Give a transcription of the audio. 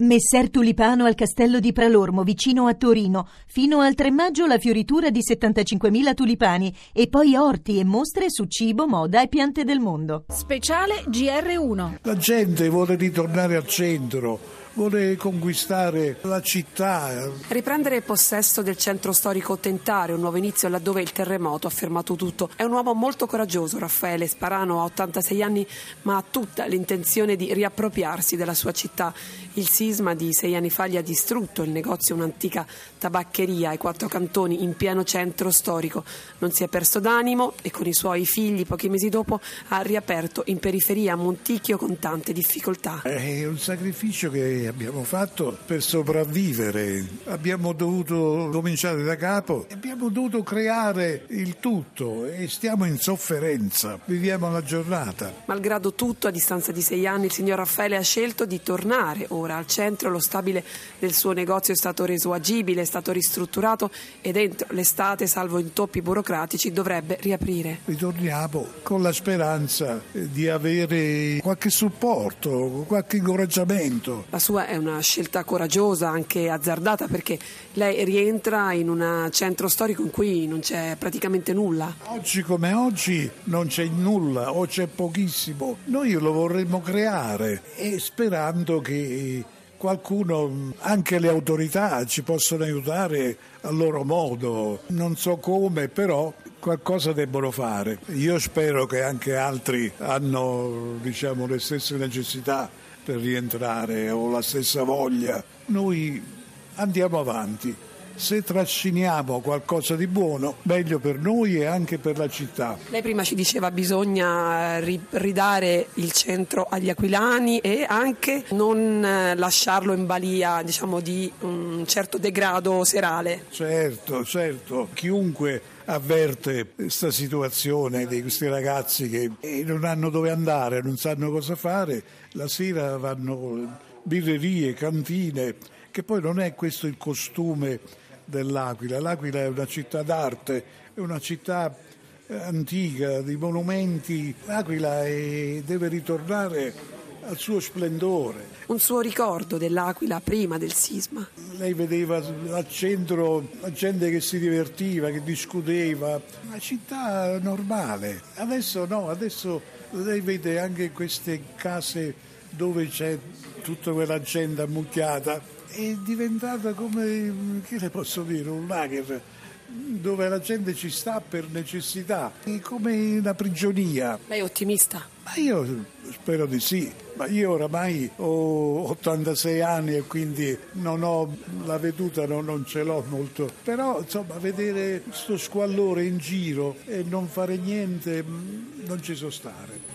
Messer Tulipano al castello di Pralormo, vicino a Torino. Fino al 3 maggio la fioritura di 75.000 tulipani e poi orti e mostre su cibo, moda e piante del mondo. Speciale GR1. La gente vuole ritornare al centro vuole conquistare la città. Riprendere possesso del centro storico Tentare, un nuovo inizio laddove il terremoto ha fermato tutto. È un uomo molto coraggioso, Raffaele Sparano ha 86 anni, ma ha tutta l'intenzione di riappropriarsi della sua città. Il sisma di sei anni fa gli ha distrutto il negozio, un'antica tabaccheria ai quattro cantoni in pieno centro storico. Non si è perso d'animo e con i suoi figli pochi mesi dopo ha riaperto in periferia a Monticchio con tante difficoltà. È un sacrificio che abbiamo fatto per sopravvivere. Abbiamo dovuto cominciare da capo, abbiamo dovuto creare il tutto e stiamo in sofferenza. Viviamo la giornata. Malgrado tutto, a distanza di sei anni, il signor Raffaele ha scelto di tornare ora al centro. Lo stabile del suo negozio è stato reso agibile, è stato ristrutturato e dentro l'estate, salvo intoppi burocratici, dovrebbe riaprire. Ritorniamo con la speranza di avere qualche supporto, qualche incoraggiamento. La sua è una scelta coraggiosa, anche azzardata, perché lei rientra in un centro storico in cui non c'è praticamente nulla. Oggi come oggi non c'è nulla o c'è pochissimo. Noi lo vorremmo creare e sperando che qualcuno, anche le autorità, ci possono aiutare a loro modo. Non so come, però qualcosa debbono fare. Io spero che anche altri hanno diciamo, le stesse necessità per rientrare o la stessa voglia. Noi andiamo avanti. Se trasciniamo qualcosa di buono, meglio per noi e anche per la città. Lei prima ci diceva bisogna eh, ridare il centro agli aquilani e anche non eh, lasciarlo in balia diciamo, di un certo degrado serale. Certo, certo. Chiunque avverte questa situazione di questi ragazzi che eh, non hanno dove andare, non sanno cosa fare, la sera vanno birrerie, cantine, che poi non è questo il costume dell'Aquila. L'Aquila è una città d'arte, è una città eh, antica, di monumenti. L'Aquila è, deve ritornare al suo splendore. Un suo ricordo dell'Aquila prima del sisma. Lei vedeva al centro la gente che si divertiva, che discuteva, una città normale. Adesso no, adesso lei vede anche queste case dove c'è tutta quella gente ammucchiata. È diventata come, che le posso dire, un lager dove la gente ci sta per necessità, è come una prigionia. Lei è ottimista? Ma io spero di sì, ma io oramai ho 86 anni e quindi non ho la veduta, no, non ce l'ho molto, però insomma vedere questo squallore in giro e non fare niente non ci so stare.